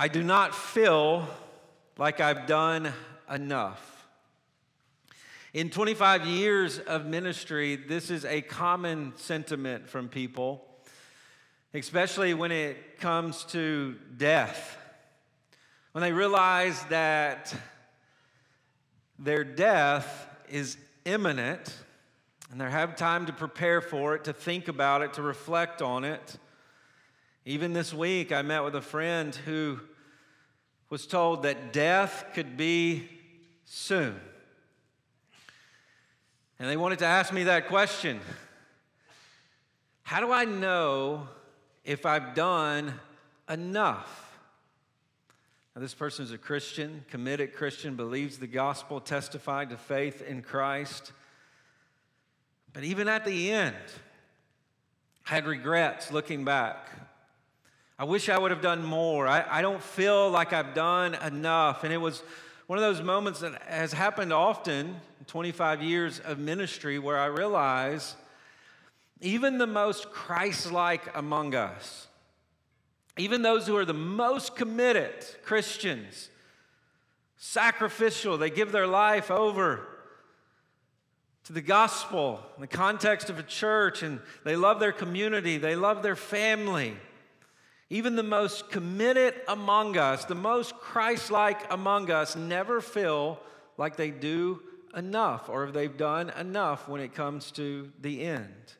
I do not feel like I've done enough. In 25 years of ministry, this is a common sentiment from people, especially when it comes to death. When they realize that their death is imminent and they have time to prepare for it, to think about it, to reflect on it. Even this week, I met with a friend who was told that death could be soon. And they wanted to ask me that question How do I know if I've done enough? Now, this person is a Christian, committed Christian, believes the gospel, testified to faith in Christ. But even at the end, had regrets looking back. I wish I would have done more. I, I don't feel like I've done enough. And it was one of those moments that has happened often in 25 years of ministry where I realize even the most Christ like among us, even those who are the most committed Christians, sacrificial, they give their life over to the gospel in the context of a church, and they love their community, they love their family. Even the most committed among us, the most Christ like among us, never feel like they do enough or if they've done enough when it comes to the end.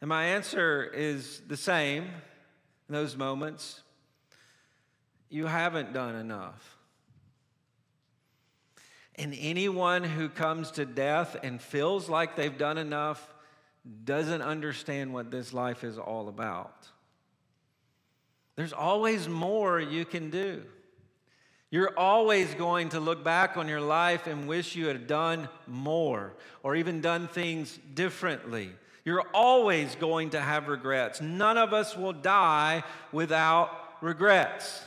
And my answer is the same in those moments. You haven't done enough. And anyone who comes to death and feels like they've done enough doesn't understand what this life is all about. There's always more you can do. You're always going to look back on your life and wish you had done more or even done things differently. You're always going to have regrets. None of us will die without regrets.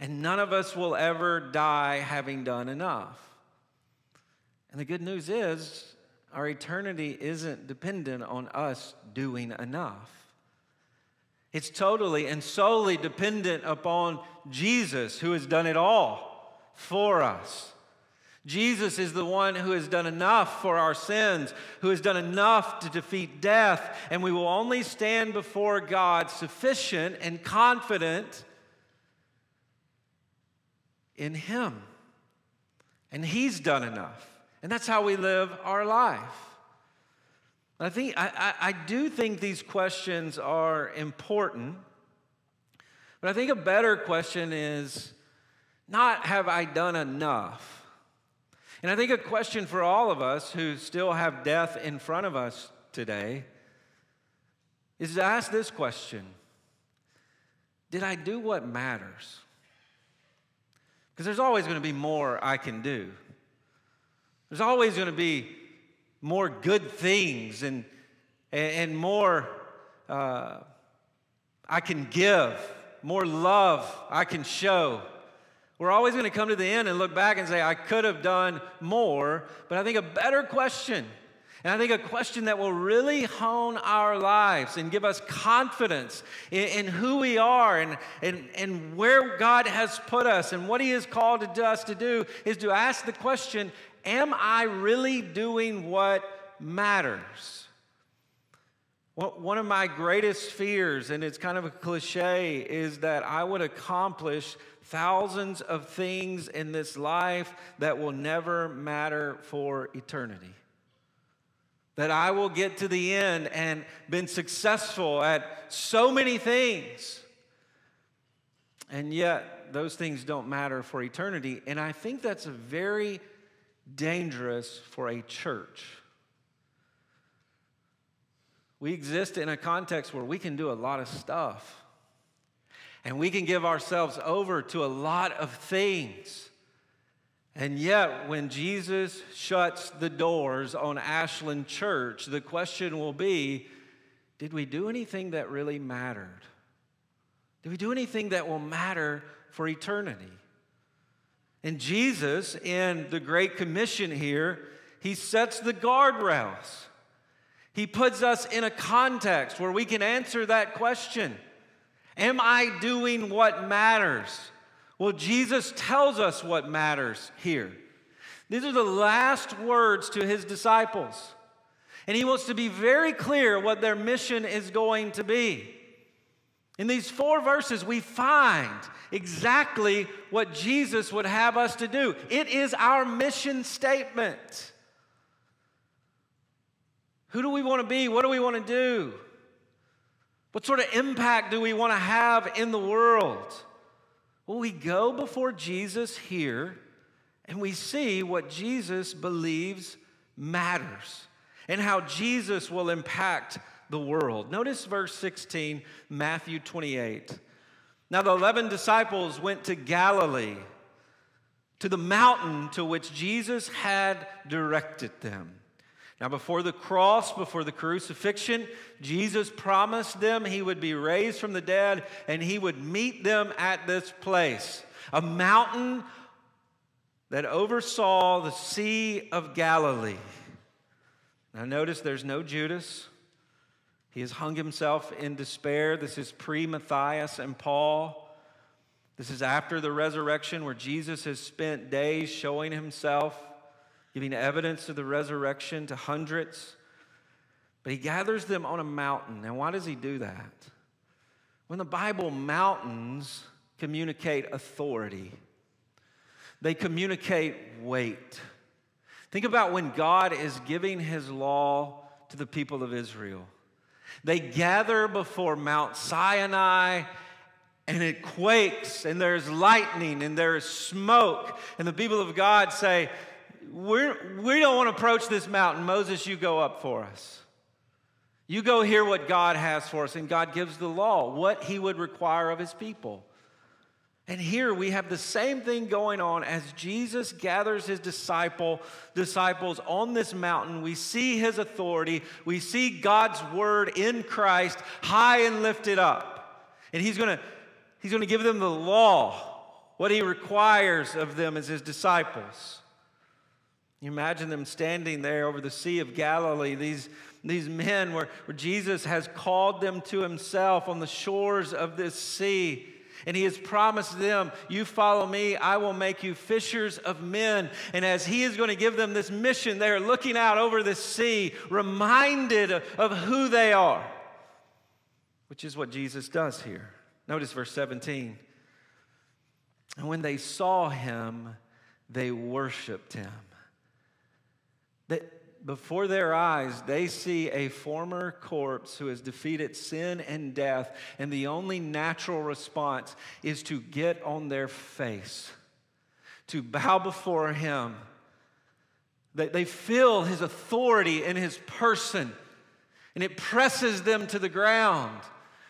And none of us will ever die having done enough. And the good news is, our eternity isn't dependent on us doing enough. It's totally and solely dependent upon Jesus, who has done it all for us. Jesus is the one who has done enough for our sins, who has done enough to defeat death, and we will only stand before God sufficient and confident in Him. And He's done enough. And that's how we live our life. I think I, I, do think these questions are important, but I think a better question is not have I done enough? And I think a question for all of us who still have death in front of us today is to ask this question Did I do what matters? Because there's always going to be more I can do. There's always going to be more good things and, and more uh, I can give, more love I can show. We're always going to come to the end and look back and say, I could have done more. But I think a better question and I think a question that will really hone our lives and give us confidence in, in who we are and, and, and where God has put us and what He has called us to do is to ask the question Am I really doing what matters? One of my greatest fears, and it's kind of a cliche, is that I would accomplish thousands of things in this life that will never matter for eternity that I will get to the end and been successful at so many things. And yet, those things don't matter for eternity. And I think that's a very dangerous for a church. We exist in a context where we can do a lot of stuff. And we can give ourselves over to a lot of things. And yet, when Jesus shuts the doors on Ashland Church, the question will be did we do anything that really mattered? Did we do anything that will matter for eternity? And Jesus, in the Great Commission here, he sets the guardrails. He puts us in a context where we can answer that question Am I doing what matters? Well, Jesus tells us what matters here. These are the last words to his disciples. And he wants to be very clear what their mission is going to be. In these four verses, we find exactly what Jesus would have us to do. It is our mission statement. Who do we want to be? What do we want to do? What sort of impact do we want to have in the world? Well, we go before Jesus here and we see what Jesus believes matters and how Jesus will impact the world. Notice verse 16, Matthew 28. Now the 11 disciples went to Galilee, to the mountain to which Jesus had directed them. Now, before the cross, before the crucifixion, Jesus promised them he would be raised from the dead and he would meet them at this place, a mountain that oversaw the Sea of Galilee. Now, notice there's no Judas. He has hung himself in despair. This is pre Matthias and Paul. This is after the resurrection, where Jesus has spent days showing himself, giving evidence of the resurrection to hundreds. But he gathers them on a mountain. And why does he do that? When the Bible, mountains communicate authority, they communicate weight. Think about when God is giving his law to the people of Israel. They gather before Mount Sinai and it quakes and there's lightning and there's smoke. And the people of God say, We're, We don't want to approach this mountain. Moses, you go up for us. You go hear what God has for us. And God gives the law, what he would require of his people. And here we have the same thing going on as Jesus gathers his disciple disciples on this mountain. We see his authority. We see God's word in Christ high and lifted up. And he's going to he's going to give them the law, what he requires of them as his disciples. You imagine them standing there over the Sea of Galilee, these, these men where, where Jesus has called them to himself on the shores of this sea. And he has promised them, You follow me, I will make you fishers of men. And as he is going to give them this mission, they are looking out over the sea, reminded of, who they are, which is what Jesus does here. Notice verse 17. And when they saw him, they worshiped him. Before their eyes, they see a former corpse who has defeated sin and death, and the only natural response is to get on their face, to bow before him. They feel his authority in his person, and it presses them to the ground.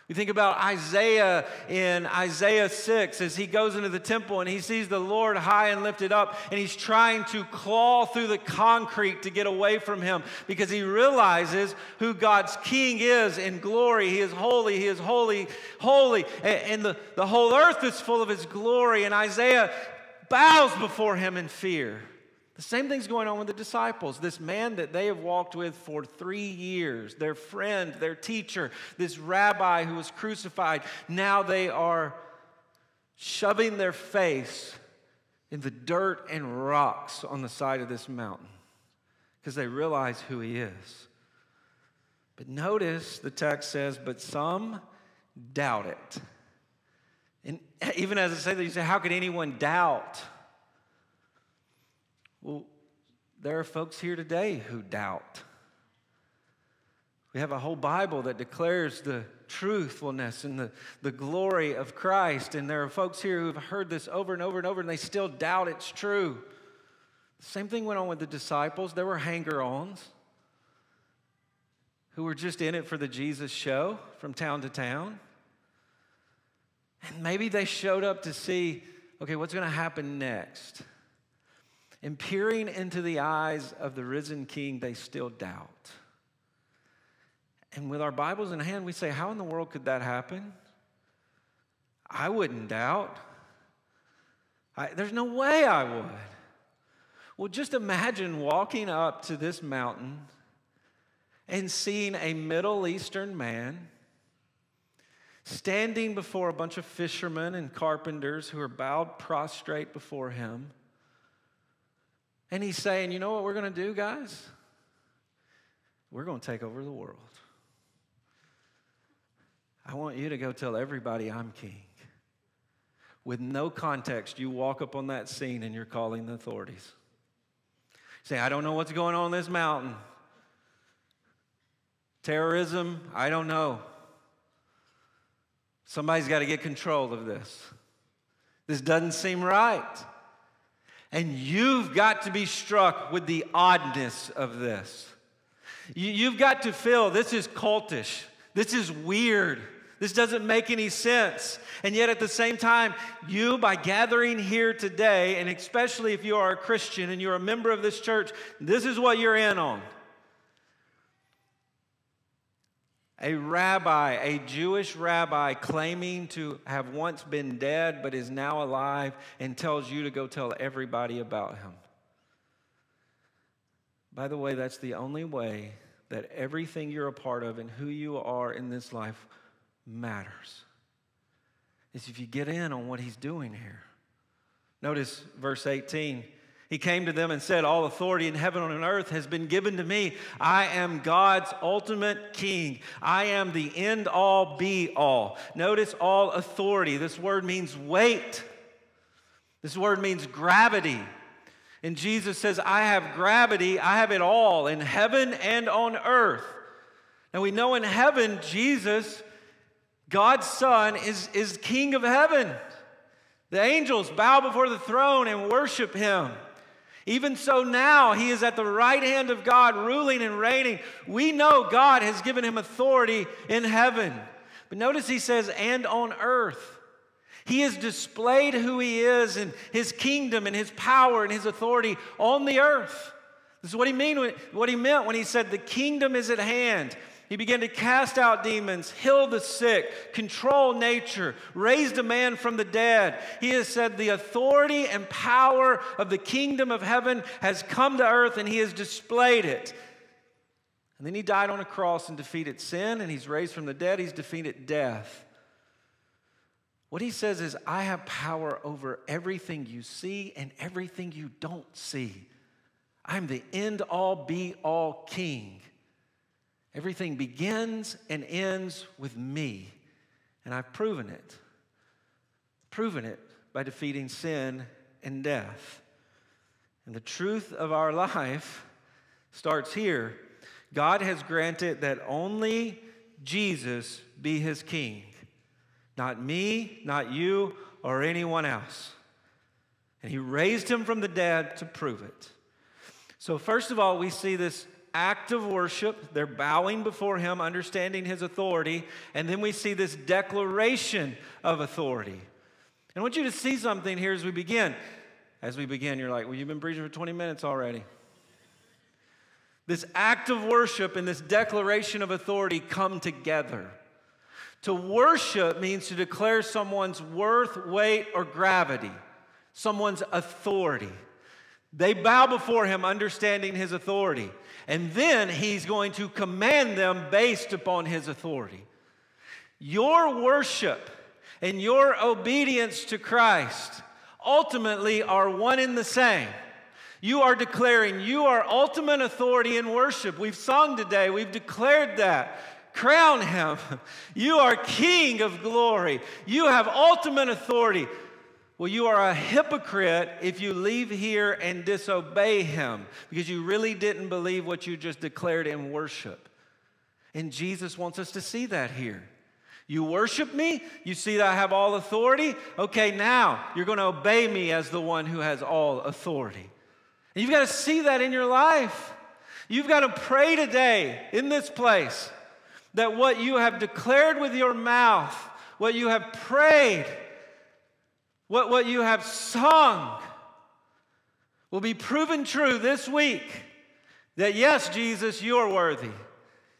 You think about Isaiah in Isaiah 6 as he goes into the temple and he sees the Lord high and lifted up, and he's trying to claw through the concrete to get away from him because he realizes who God's king is in glory. He is holy, he is holy, holy, and the, the whole earth is full of his glory. And Isaiah bows before him in fear. The same thing's going on with the disciples. This man that they have walked with for three years, their friend, their teacher, this rabbi who was crucified, now they are shoving their face in the dirt and rocks on the side of this mountain because they realize who he is. But notice the text says, but some doubt it. And even as I say that, you say, how could anyone doubt? Well, there are folks here today who doubt. We have a whole Bible that declares the truthfulness and the, the glory of Christ. And there are folks here who have heard this over and over and over, and they still doubt it's true. The same thing went on with the disciples. There were hanger ons who were just in it for the Jesus show from town to town. And maybe they showed up to see okay, what's going to happen next? And peering into the eyes of the risen king, they still doubt. And with our Bibles in hand, we say, How in the world could that happen? I wouldn't doubt. I, there's no way I would. Well, just imagine walking up to this mountain and seeing a Middle Eastern man standing before a bunch of fishermen and carpenters who are bowed prostrate before him. And he's saying, You know what we're going to do, guys? We're going to take over the world. I want you to go tell everybody I'm king. With no context, you walk up on that scene and you're calling the authorities. Say, I don't know what's going on in this mountain. Terrorism, I don't know. Somebody's got to get control of this. This doesn't seem right. And you've got to be struck with the oddness of this. You, have got to feel this is cultish. This is weird. This doesn't make any sense. And yet, at the same time, you, by gathering here today, and especially if you are a Christian and you're a member of this church, this is what you're in on. A rabbi, a Jewish rabbi, claiming to have once been dead but is now alive, and tells you to go tell everybody about him. By the way, that's the only way that everything you're a part of and who you are in this life matters. Is if you get in on what he's doing here. Notice verse 18. He came to them and said, All authority in heaven and on earth has been given to me. I am God's ultimate king. I am the end all be all. Notice all authority. This word means weight, this word means gravity. And Jesus says, I have gravity, I have it all in heaven and on earth. Now we know in heaven, Jesus, God's Son, is, is King of heaven. The angels bow before the throne and worship him. Even so, now he is at the right hand of God, ruling and reigning. We know God has given him authority in heaven. But notice he says, and on earth. He has displayed who he is and his kingdom and his power and his authority on the earth. This is what he, mean, what he meant when he said, The kingdom is at hand. He began to cast out demons, heal the sick, control nature, raised a man from the dead. He has said, The authority and power of the kingdom of heaven has come to earth and he has displayed it. And then he died on a cross and defeated sin, and he's raised from the dead, he's defeated death. What he says is, I have power over everything you see and everything you don't see. I'm the end all be all king. Everything begins and ends with me, and I've proven it. Proven it by defeating sin and death. And the truth of our life starts here. God has granted that only Jesus be his king. Not me, not you, or anyone else. And he raised him from the dead to prove it. So, first of all, we see this act of worship. They're bowing before him, understanding his authority. And then we see this declaration of authority. And I want you to see something here as we begin. As we begin, you're like, well, you've been preaching for 20 minutes already. This act of worship and this declaration of authority come together. To worship means to declare someone's worth, weight, or gravity, someone's authority. They bow before him, understanding his authority. And then he's going to command them based upon his authority. Your worship and your obedience to Christ ultimately are one in the same. You are declaring you are ultimate authority in worship. We've sung today, we've declared that crown him. You are King of glory. You have ultimate authority. Well, you are a hypocrite if you leave here and disobey him because you really didn't believe what you just declared in worship. And Jesus wants us to see that here. You worship me, you see that I have all authority. Okay, now you're going to obey me as the one who has all authority. And you've got to see that in your life. You've got to pray today in this place that what you have declared with your mouth, what you have prayed, what, what you have sung will be proven true this week that yes, Jesus, you are worthy.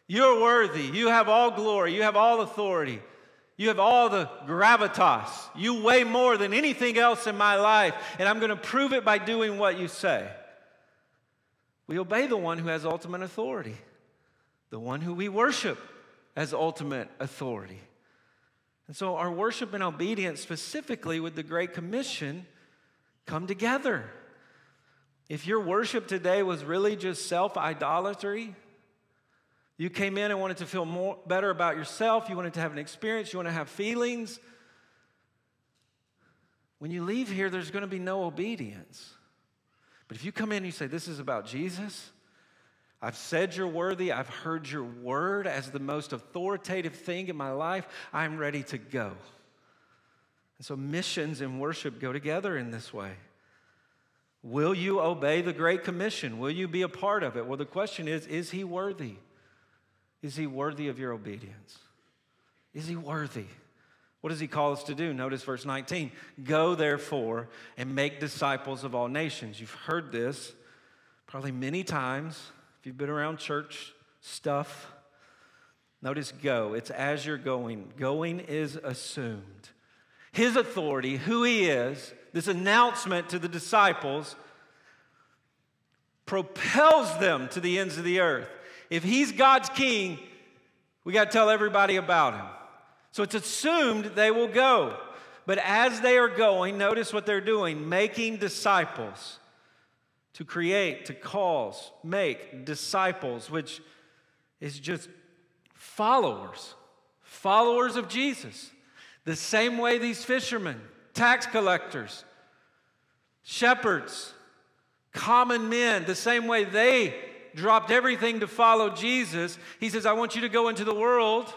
You're worthy. You have all glory. You have all authority. You have all the gravitas. You weigh more than anything else in my life, and I'm going to prove it by doing what you say. We obey the one who has ultimate authority, the one who we worship as ultimate authority. And so our worship and obedience, specifically with the Great Commission, come together. If your worship today was really just self idolatry, you came in and wanted to feel more better about yourself, you wanted to have an experience, you want to have feelings. When you leave here, there's going to be no obedience. But if you come in and you say, This is about Jesus, I've said you're worthy, I've heard your word as the most authoritative thing in my life, I'm ready to go. And so missions and worship go together in this way. Will you obey the Great Commission? Will you be a part of it? Well, the question is is he worthy? Is he worthy of your obedience? Is he worthy? What does he call us to do? Notice verse 19. Go therefore and make disciples of all nations. You've heard this probably many times if you've been around church stuff. Notice go. It's as you're going. Going is assumed. His authority, who he is, this announcement to the disciples propels them to the ends of the earth. If he's God's king, we got to tell everybody about him. So it's assumed they will go. But as they are going, notice what they're doing making disciples. To create, to cause, make disciples, which is just followers, followers of Jesus. The same way these fishermen, tax collectors, shepherds, common men, the same way they dropped everything to follow Jesus, he says, I want you to go into the world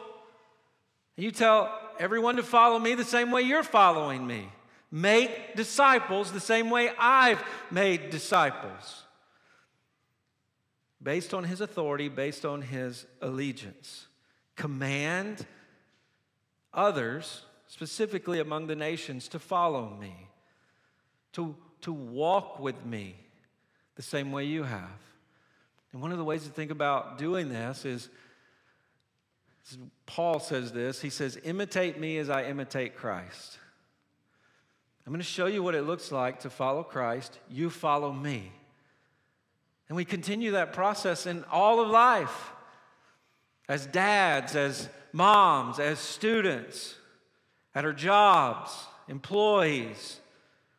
and you tell everyone to follow me the same way you're following me. Make disciples the same way I've made disciples. Based on his authority, based on his allegiance. Command others, specifically among the nations, to follow me, to, to walk with me the same way you have. And one of the ways to think about doing this is Paul says this. He says, Imitate me as I imitate Christ. I'm going to show you what it looks like to follow Christ. You follow me. And we continue that process in all of life as dads, as moms, as students, at our jobs, employees,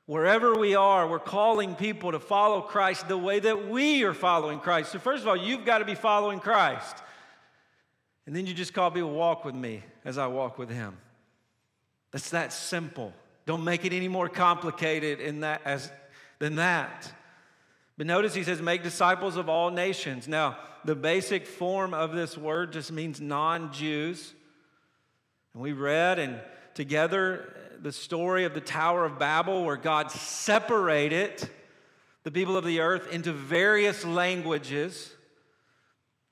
wherever we are, we're calling people to follow Christ the way that we are following Christ. So, first of all, you've got to be following Christ. And then you just call people, walk with me as I walk with him. It's that simple. Don't make it any more complicated in that as, than that. But notice he says, make disciples of all nations. Now, the basic form of this word just means non Jews. And we read and together the story of the Tower of Babel, where God separated the people of the earth into various languages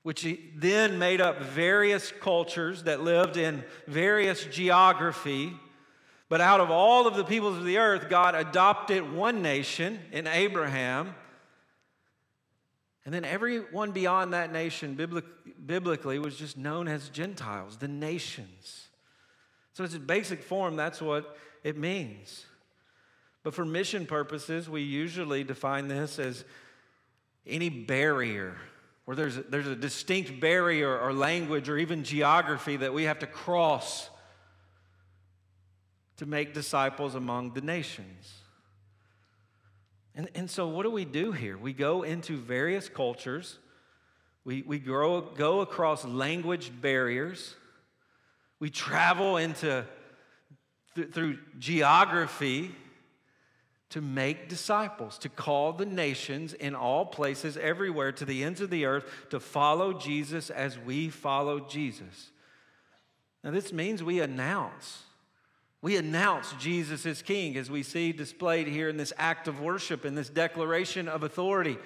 which then made up various cultures that lived in various geography. But out of all of the peoples of the earth, God adopted one nation in Abraham. And then everyone beyond that nation, biblically, was just known as Gentiles, the nations. So, it's a basic form, that's what it means. But for mission purposes, we usually define this as any barrier where there's a, there's a distinct barrier or language or even geography that we have to cross to make disciples among the nations. And, and so, what do we do here? We go into various cultures, we, we grow, go across language barriers, we travel into th- through geography to make disciples, to call the nations in all places, everywhere, to the ends of the earth, to follow Jesus as we follow Jesus. Now, this means we announce. We announce Jesus is King, as we see displayed here in this act of worship, in this declaration of authority.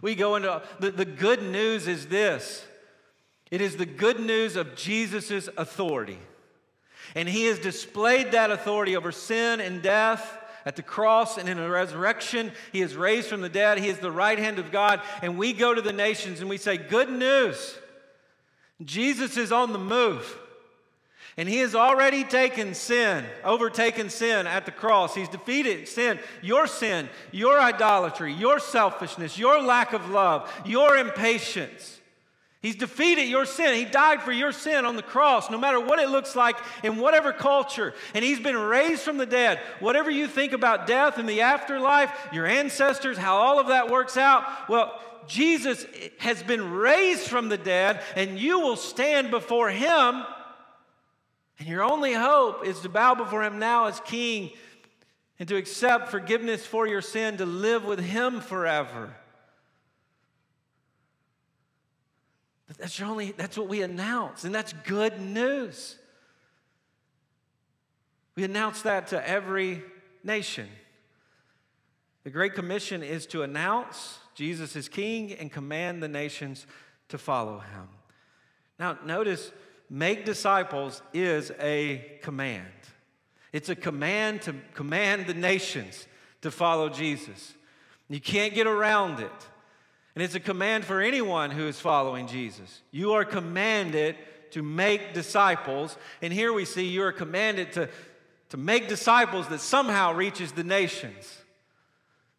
We go into the, the good news is this it is the good news of Jesus' authority. And he has displayed that authority over sin and death at the cross and in the resurrection. He is raised from the dead. He is the right hand of God. And we go to the nations and we say, Good news. Jesus is on the move. And he has already taken sin, overtaken sin at the cross. He's defeated sin, your sin, your idolatry, your selfishness, your lack of love, your impatience. He's defeated your sin. He died for your sin on the cross, no matter what it looks like in whatever culture. And He's been raised from the dead. Whatever you think about death and the afterlife, your ancestors, how all of that works out, well, Jesus has been raised from the dead, and you will stand before Him. And your only hope is to bow before Him now as King and to accept forgiveness for your sin, to live with Him forever. That's your only, that's what we announce, and that's good news. We announce that to every nation. The Great Commission is to announce Jesus is King and command the nations to follow him. Now, notice, make disciples is a command. It's a command to command the nations to follow Jesus. You can't get around it. And it's a command for anyone who is following Jesus. You are commanded to make disciples. And here we see you are commanded to, to make disciples that somehow reaches the nations.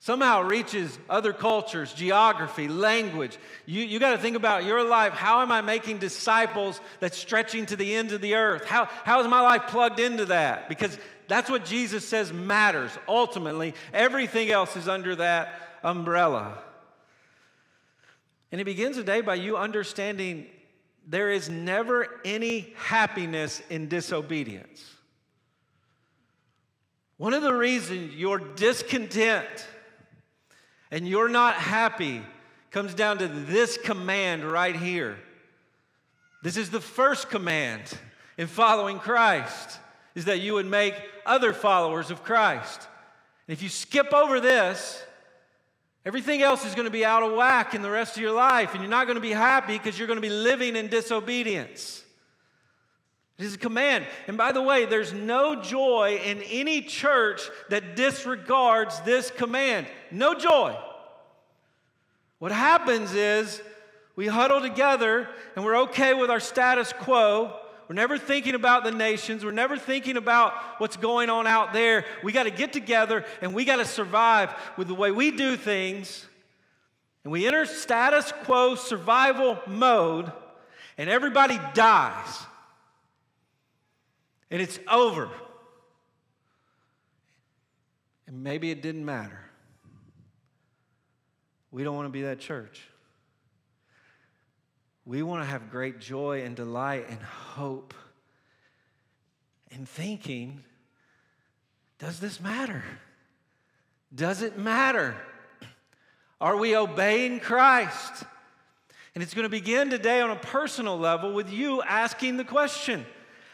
Somehow reaches other cultures, geography, language. You, you got to think about your life. How am I making disciples that's stretching to the ends of the earth? How, how is my life plugged into that? Because that's what Jesus says matters ultimately. Everything else is under that umbrella. And it begins the day by you understanding there is never any happiness in disobedience. One of the reasons you're discontent and you're not happy comes down to this command right here. This is the first command in following Christ is that you would make other followers of Christ. And if you skip over this, Everything else is going to be out of whack in the rest of your life, and you're not going to be happy because you're going to be living in disobedience. It is a command. And by the way, there's no joy in any church that disregards this command. No joy. What happens is we huddle together and we're okay with our status quo we're never thinking about the nations. We're never thinking about what's going on out there. We got to get together and we got to survive with the way we do things. And we enter status quo survival mode, and everybody dies. And it's over. And maybe it didn't matter. We don't want to be that church. We want to have great joy and delight and hope in thinking does this matter? Does it matter? Are we obeying Christ? And it's going to begin today on a personal level with you asking the question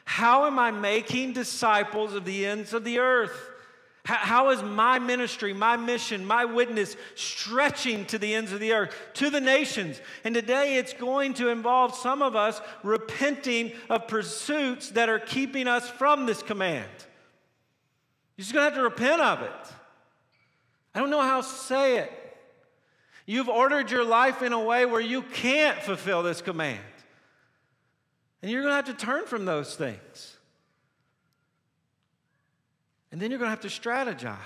How am I making disciples of the ends of the earth? How is my ministry, my mission, my witness stretching to the ends of the earth, to the nations? And today it's going to involve some of us repenting of pursuits that are keeping us from this command. You're just going to have to repent of it. I don't know how to say it. You've ordered your life in a way where you can't fulfill this command. And you're going to have to turn from those things. And then you're going to have to strategize.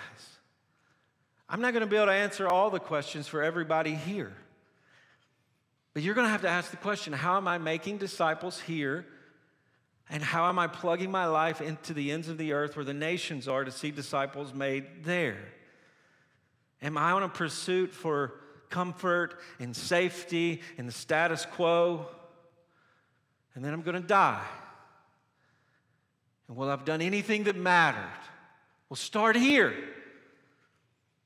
I'm not going to be able to answer all the questions for everybody here. But you're going to have to ask the question how am I making disciples here? And how am I plugging my life into the ends of the earth where the nations are to see disciples made there? Am I on a pursuit for comfort and safety and the status quo? And then I'm going to die. And will I've done anything that mattered? Well, start here.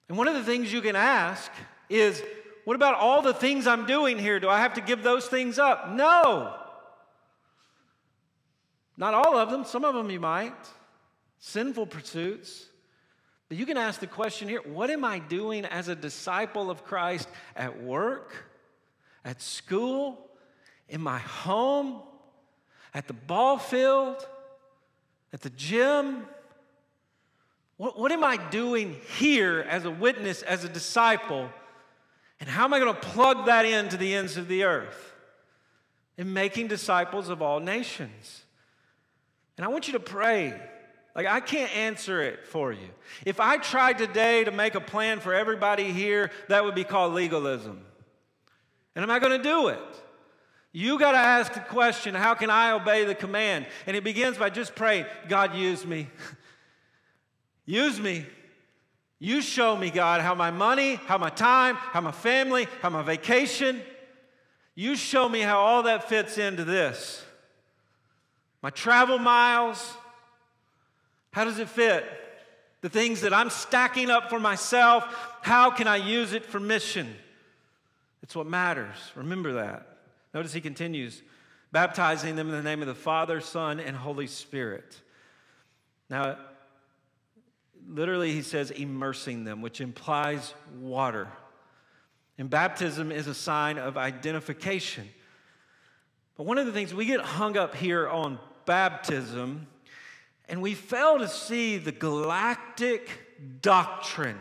And one of the things you can ask is, what about all the things I'm doing here? Do I have to give those things up? No. Not all of them, some of them you might. Sinful pursuits. But you can ask the question here what am I doing as a disciple of Christ at work, at school, in my home, at the ball field, at the gym? What, what am I doing here as a witness, as a disciple? And how am I going to plug that into the ends of the earth? In making disciples of all nations. And I want you to pray. Like, I can't answer it for you. If I tried today to make a plan for everybody here, that would be called legalism. And I'm not going to do it. You got to ask the question, how can I obey the command? And it begins by just praying, God, use me. use me. You show me, God, how my money, how my time, how my family, how my vacation, you show me how all that fits into this. My travel miles, how does it fit? The things that I'm stacking up for myself, how can I use it for mission? It's what matters. Remember that. Notice he continues, baptizing them in the name of the Father, Son, and Holy Spirit. Now, literally, he says immersing them, which implies water. And baptism is a sign of identification. But one of the things we get hung up here on baptism, and we fail to see the galactic doctrine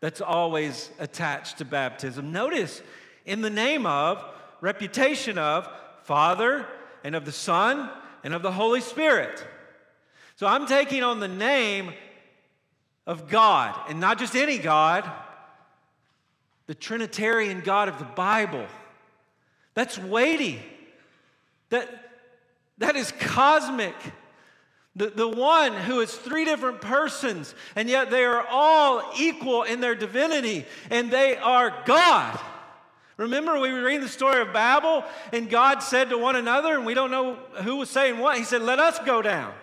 that's always attached to baptism. Notice, in the name of, reputation of Father and of the Son and of the Holy Spirit. So I'm taking on the name of God, and not just any God, the Trinitarian God of the Bible. That's weighty. That, that is cosmic. The, the one who is three different persons, and yet they are all equal in their divinity, and they are God. Remember, we were reading the story of Babel, and God said to one another, and we don't know who was saying what. He said, Let us go down.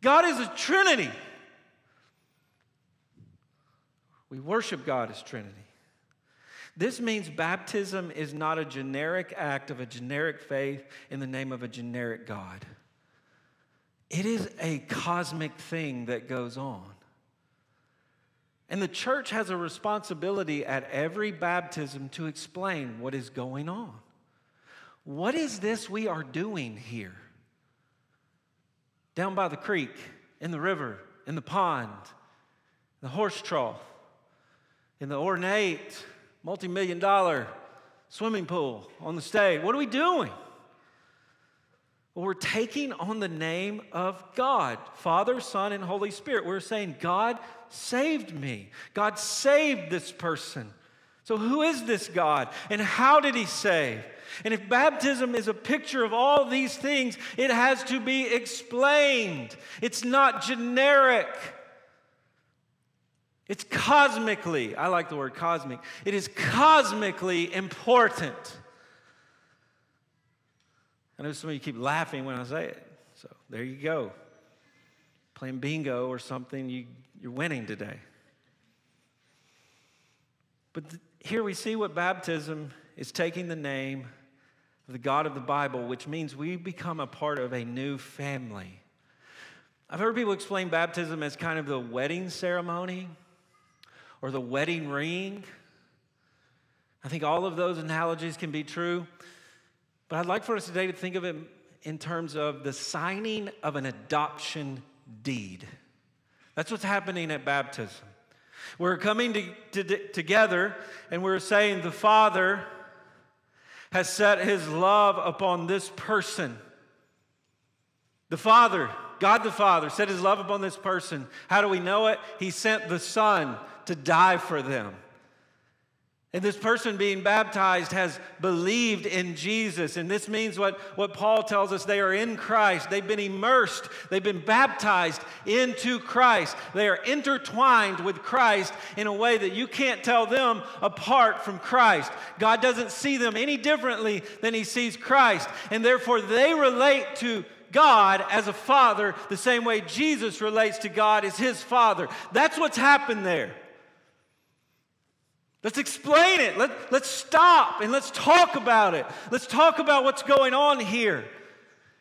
God is a Trinity. We worship God as Trinity. This means baptism is not a generic act of a generic faith in the name of a generic God. It is a cosmic thing that goes on. And the church has a responsibility at every baptism to explain what is going on. What is this we are doing here? Down by the creek, in the river, in the pond, the horse trough, in the ornate, multi million dollar swimming pool on the stage. What are we doing? Well, we're taking on the name of God, Father, Son, and Holy Spirit. We're saying, God saved me. God saved this person. So, who is this God? And how did he save? And if baptism is a picture of all these things, it has to be explained. It's not generic. It's cosmically, I like the word cosmic, it is cosmically important. I know some of you keep laughing when I say it. So there you go. Playing bingo or something, you, you're winning today. But th- here we see what baptism is taking the name of the God of the Bible, which means we become a part of a new family. I've heard people explain baptism as kind of the wedding ceremony or the wedding ring. I think all of those analogies can be true. But I'd like for us today to think of it in terms of the signing of an adoption deed. That's what's happening at baptism. We're coming to, to, together and we're saying the Father has set his love upon this person. The Father, God the Father, set his love upon this person. How do we know it? He sent the Son to die for them. And this person being baptized has believed in Jesus. And this means what, what Paul tells us they are in Christ. They've been immersed, they've been baptized into Christ. They are intertwined with Christ in a way that you can't tell them apart from Christ. God doesn't see them any differently than He sees Christ. And therefore, they relate to God as a father the same way Jesus relates to God as His father. That's what's happened there. Let's explain it. Let, let's stop and let's talk about it. Let's talk about what's going on here.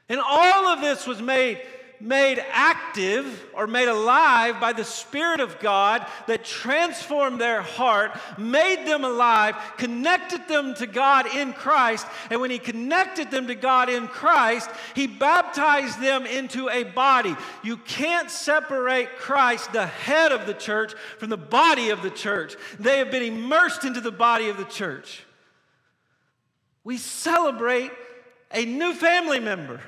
And all of this was made made active or made alive by the Spirit of God that transformed their heart, made them alive, connected them to God in Christ. And when He connected them to God in Christ, He baptized them into a body. You can't separate Christ, the head of the church, from the body of the church. They have been immersed into the body of the church. We celebrate a new family member.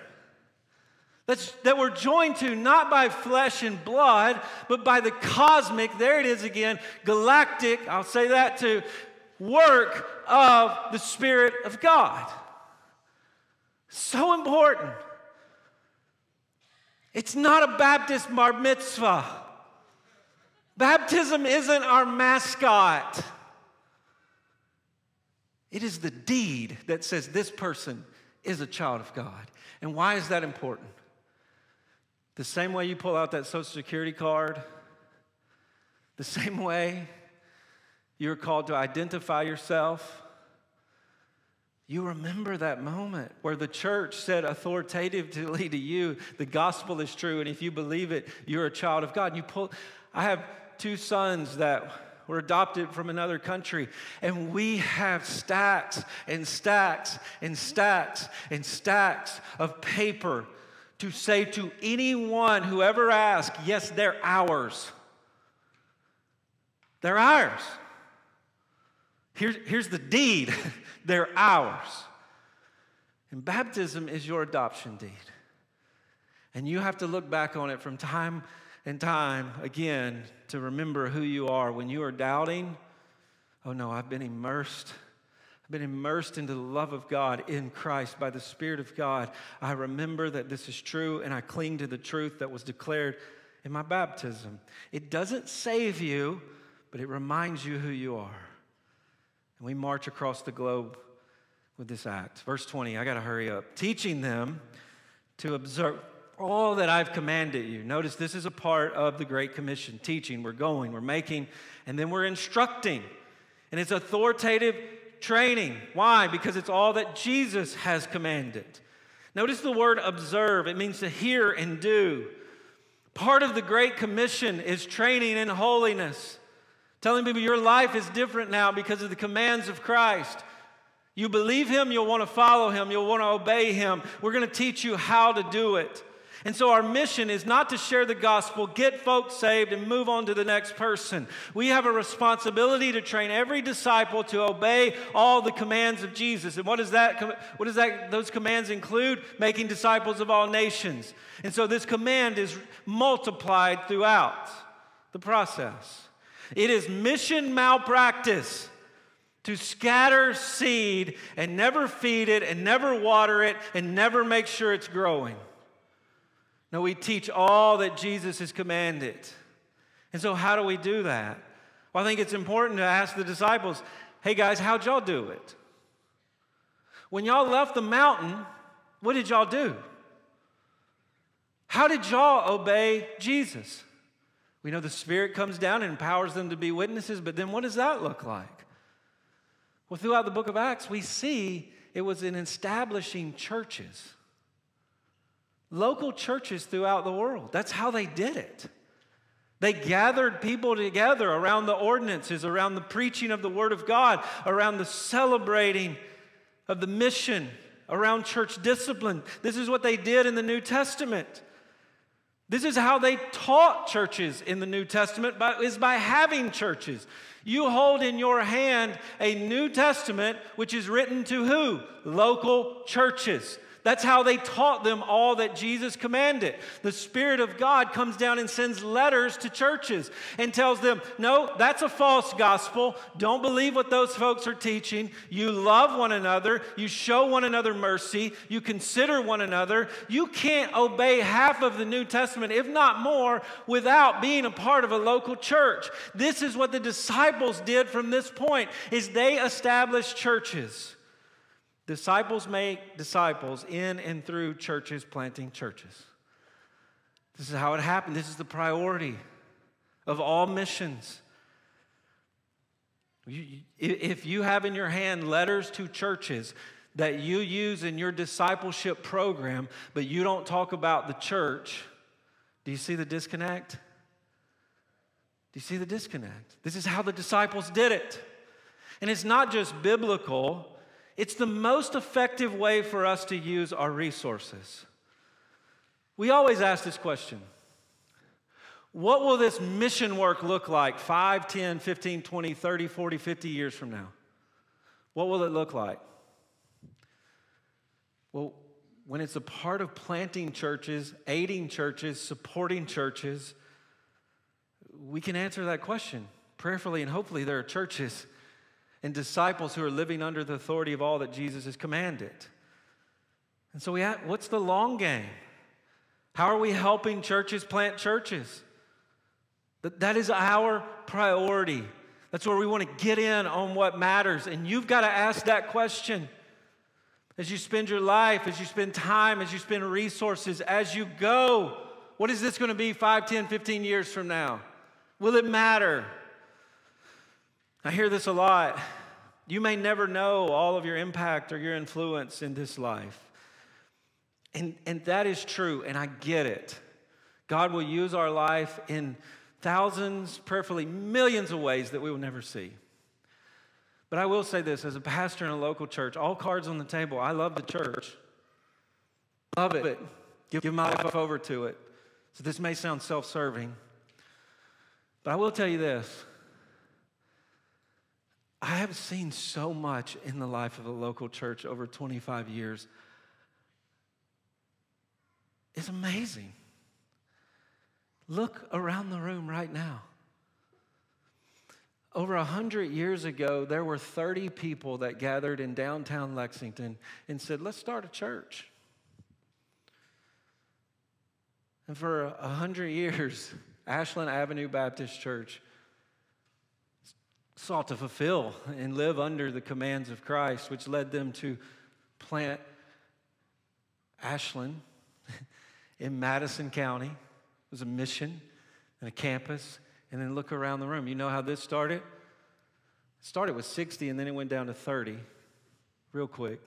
That's, that we're joined to not by flesh and blood, but by the cosmic, there it is again, galactic, I'll say that too, work of the Spirit of God. So important. It's not a Baptist bar mitzvah. Baptism isn't our mascot. It is the deed that says this person is a child of God. And why is that important? The same way you pull out that Social Security card, the same way you're called to identify yourself. You remember that moment where the church said authoritatively to you, the gospel is true, and if you believe it, you're a child of God. You pull, I have two sons that were adopted from another country, and we have stacks and stacks and stacks and stacks of paper to say to anyone who ever asks, yes, they're ours. They're ours. Here's, here's the deed they're ours. And baptism is your adoption deed. And you have to look back on it from time and time again to remember who you are. When you are doubting, oh no, I've been immersed. I've been immersed into the love of God in Christ by the Spirit of God. I remember that this is true and I cling to the truth that was declared in my baptism. It doesn't save you, but it reminds you who you are. And we march across the globe with this act. Verse 20, I got to hurry up. Teaching them to observe all that I've commanded you. Notice this is a part of the Great Commission teaching. We're going, we're making, and then we're instructing. And it's authoritative training. Why? Because it's all that Jesus has commanded. Notice the word observe, it means to hear and do. Part of the Great Commission is training in holiness. Telling people your life is different now because of the commands of Christ. You believe Him, you'll want to follow Him, you'll want to obey Him. We're going to teach you how to do it. And so, our mission is not to share the gospel, get folks saved, and move on to the next person. We have a responsibility to train every disciple to obey all the commands of Jesus. And what does that, what does that, those commands include? Making disciples of all nations. And so, this command is multiplied throughout the process. It is mission malpractice to scatter seed and never feed it and never water it and never make sure it's growing. No, we teach all that Jesus has commanded. And so, how do we do that? Well, I think it's important to ask the disciples hey, guys, how'd y'all do it? When y'all left the mountain, what did y'all do? How did y'all obey Jesus? We know the Spirit comes down and empowers them to be witnesses, but then what does that look like? Well, throughout the book of Acts, we see it was in establishing churches, local churches throughout the world. That's how they did it. They gathered people together around the ordinances, around the preaching of the Word of God, around the celebrating of the mission, around church discipline. This is what they did in the New Testament. This is how they taught churches in the New Testament, by, is by having churches. You hold in your hand a New Testament, which is written to who? Local churches. That's how they taught them all that Jesus commanded. The Spirit of God comes down and sends letters to churches and tells them, No, that's a false gospel. Don't believe what those folks are teaching. You love one another. You show one another mercy. You consider one another. You can't obey half of the New Testament, if not more, without being a part of a local church. This is what the disciples did from this point is they established churches. Disciples make disciples in and through churches, planting churches. This is how it happened. This is the priority of all missions. if you have in your hand letters to churches that you use in your discipleship program, but you don't talk about the church, do you see the disconnect? Do you see the disconnect? This is how the disciples did it. And it's not just biblical, it's the most effective way for us to use our resources. We always ask this question What will this mission work look like 5, 10, 15, 20, 30, 40, 50 years from now? What will it look like? Well, when it's a part of planting churches, aiding churches, supporting churches, we can answer that question prayerfully, and hopefully, there are churches and disciples who are living under the authority of all that Jesus has commanded. And so, we have, what's the long game? How are we helping churches plant churches? That, that is our priority. That's where we want to get in on what matters. And you've got to ask that question as you spend your life, as you spend time, as you spend resources, as you go. What is this going to be 5, 10, 15 years from now? Will it matter? I hear this a lot. You may never know all of your impact or your influence in this life. And, and that is true, and I get it. God will use our life in thousands, prayerfully millions of ways that we will never see. But I will say this as a pastor in a local church, all cards on the table. I love the church. Love it. Give, give my life over to it. So this may sound self serving, but I will tell you this. I have seen so much in the life of a local church over 25 years. It's amazing. Look around the room right now. Over a hundred years ago, there were 30 people that gathered in downtown Lexington and said, Let's start a church. And for a hundred years, Ashland Avenue Baptist Church sought to fulfill and live under the commands of Christ, which led them to plant Ashland in Madison County it was a mission and a campus, and then look around the room. You know how this started? It started with 60 and then it went down to 30 real quick.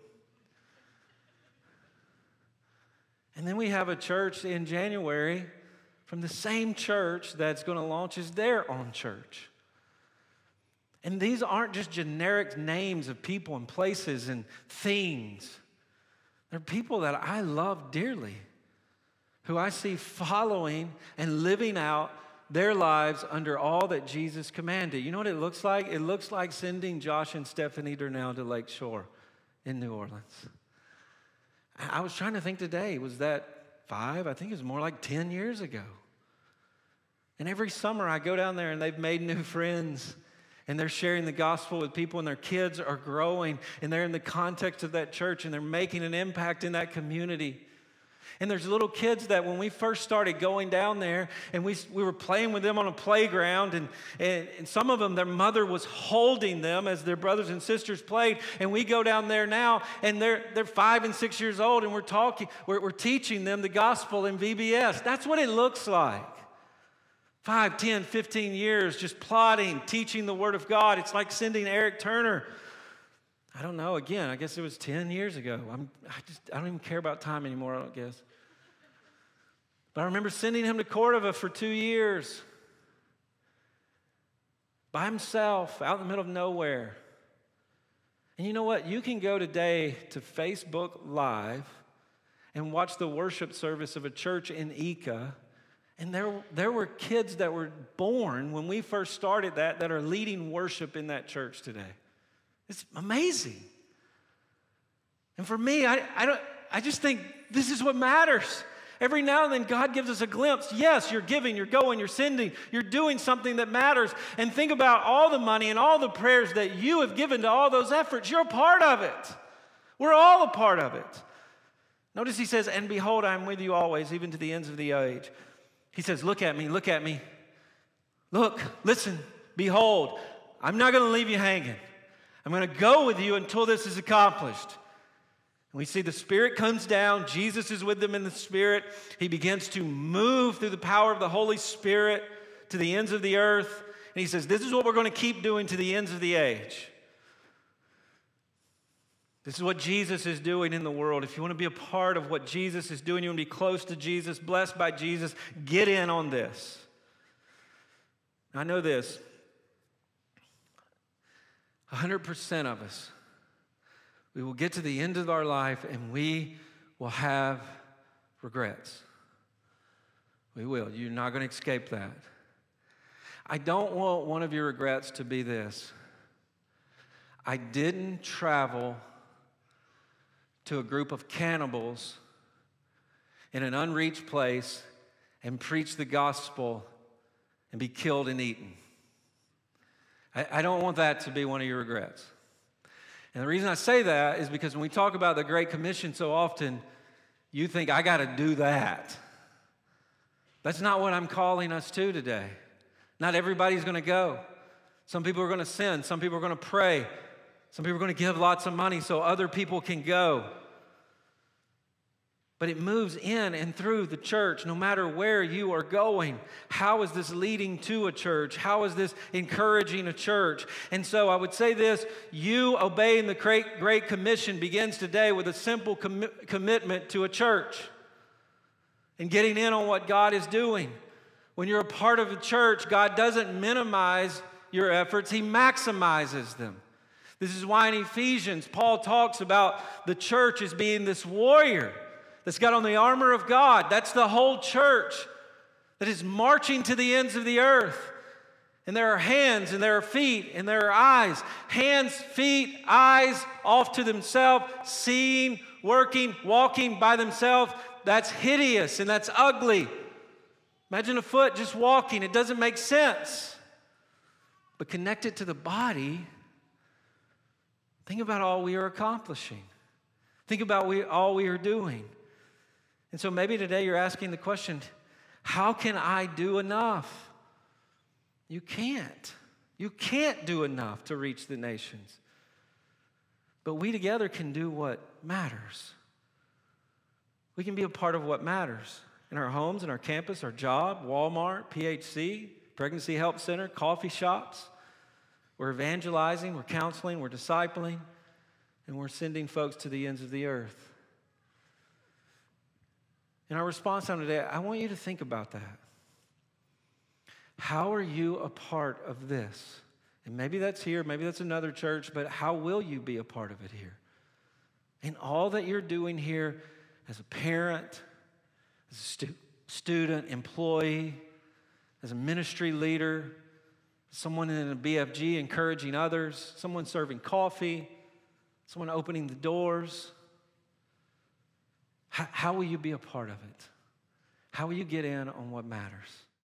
And then we have a church in January from the same church that's going to launch as their own church. And these aren't just generic names of people and places and things. They're people that I love dearly who I see following and living out their lives under all that Jesus commanded. You know what it looks like? It looks like sending Josh and Stephanie Durnell to Lake Shore in New Orleans. I was trying to think today, was that five? I think it was more like 10 years ago. And every summer I go down there and they've made new friends and they're sharing the gospel with people and their kids are growing and they're in the context of that church and they're making an impact in that community. And there's little kids that when we first started going down there and we, we were playing with them on a playground, and, and, and some of them, their mother was holding them as their brothers and sisters played. And we go down there now and they're, they're five and six years old and we're talking, we're, we're teaching them the gospel in VBS. That's what it looks like. Five, ten, fifteen years just plotting, teaching the Word of God. It's like sending Eric Turner I don't know. Again, I guess it was 10 years ago. I'm, I just, I don't even care about time anymore, I don't guess. But I remember sending him to Cordova for two years by himself out in the middle of nowhere. And you know what? You can go today to Facebook Live and watch the worship service of a church in Ica. And there, there were kids that were born when we first started that that are leading worship in that church today. It's amazing. And for me, I, I, don't, I just think this is what matters. Every now and then, God gives us a glimpse. Yes, you're giving, you're going, you're sending, you're doing something that matters. And think about all the money and all the prayers that you have given to all those efforts. You're a part of it. We're all a part of it. Notice he says, And behold, I'm with you always, even to the ends of the age. He says, Look at me, look at me. Look, listen, behold, I'm not going to leave you hanging. I'm going to go with you until this is accomplished. And we see the Spirit comes down. Jesus is with them in the Spirit. He begins to move through the power of the Holy Spirit to the ends of the earth. And he says, This is what we're going to keep doing to the ends of the age. This is what Jesus is doing in the world. If you want to be a part of what Jesus is doing, you want to be close to Jesus, blessed by Jesus, get in on this. I know this 100% of us we will get to the end of our life and we will have regrets. We will. You're not going to escape that. I don't want one of your regrets to be this I didn't travel to a group of cannibals in an unreached place and preach the gospel and be killed and eaten. I, I don't want that to be one of your regrets. And the reason I say that is because when we talk about the Great Commission so often, you think, I got to do that. That's not what I'm calling us to today. Not everybody's going to go. Some people are going to sin. Some people are going to pray. Some people are going to give lots of money so other people can go but it moves in and through the church no matter where you are going. How is this leading to a church? How is this encouraging a church? And so I would say this you obeying the Great, great Commission begins today with a simple com- commitment to a church and getting in on what God is doing. When you're a part of a church, God doesn't minimize your efforts, He maximizes them. This is why in Ephesians, Paul talks about the church as being this warrior that's got on the armor of God. That's the whole church that is marching to the ends of the earth. And there are hands and there are feet and there are eyes. Hands, feet, eyes off to themselves, seeing, working, walking by themselves. That's hideous and that's ugly. Imagine a foot just walking, it doesn't make sense. But connect it to the body. Think about all we are accomplishing. Think about we, all we are doing. And so maybe today you're asking the question how can I do enough? You can't. You can't do enough to reach the nations. But we together can do what matters. We can be a part of what matters in our homes, in our campus, our job, Walmart, PHC, Pregnancy Help Center, coffee shops. We're evangelizing, we're counseling, we're discipling, and we're sending folks to the ends of the earth. In our response time today, I want you to think about that. How are you a part of this? And maybe that's here, maybe that's another church, but how will you be a part of it here? In all that you're doing here as a parent, as a stu- student, employee, as a ministry leader, someone in a BFG encouraging others, someone serving coffee, someone opening the doors. How, how will you be a part of it? How will you get in on what matters?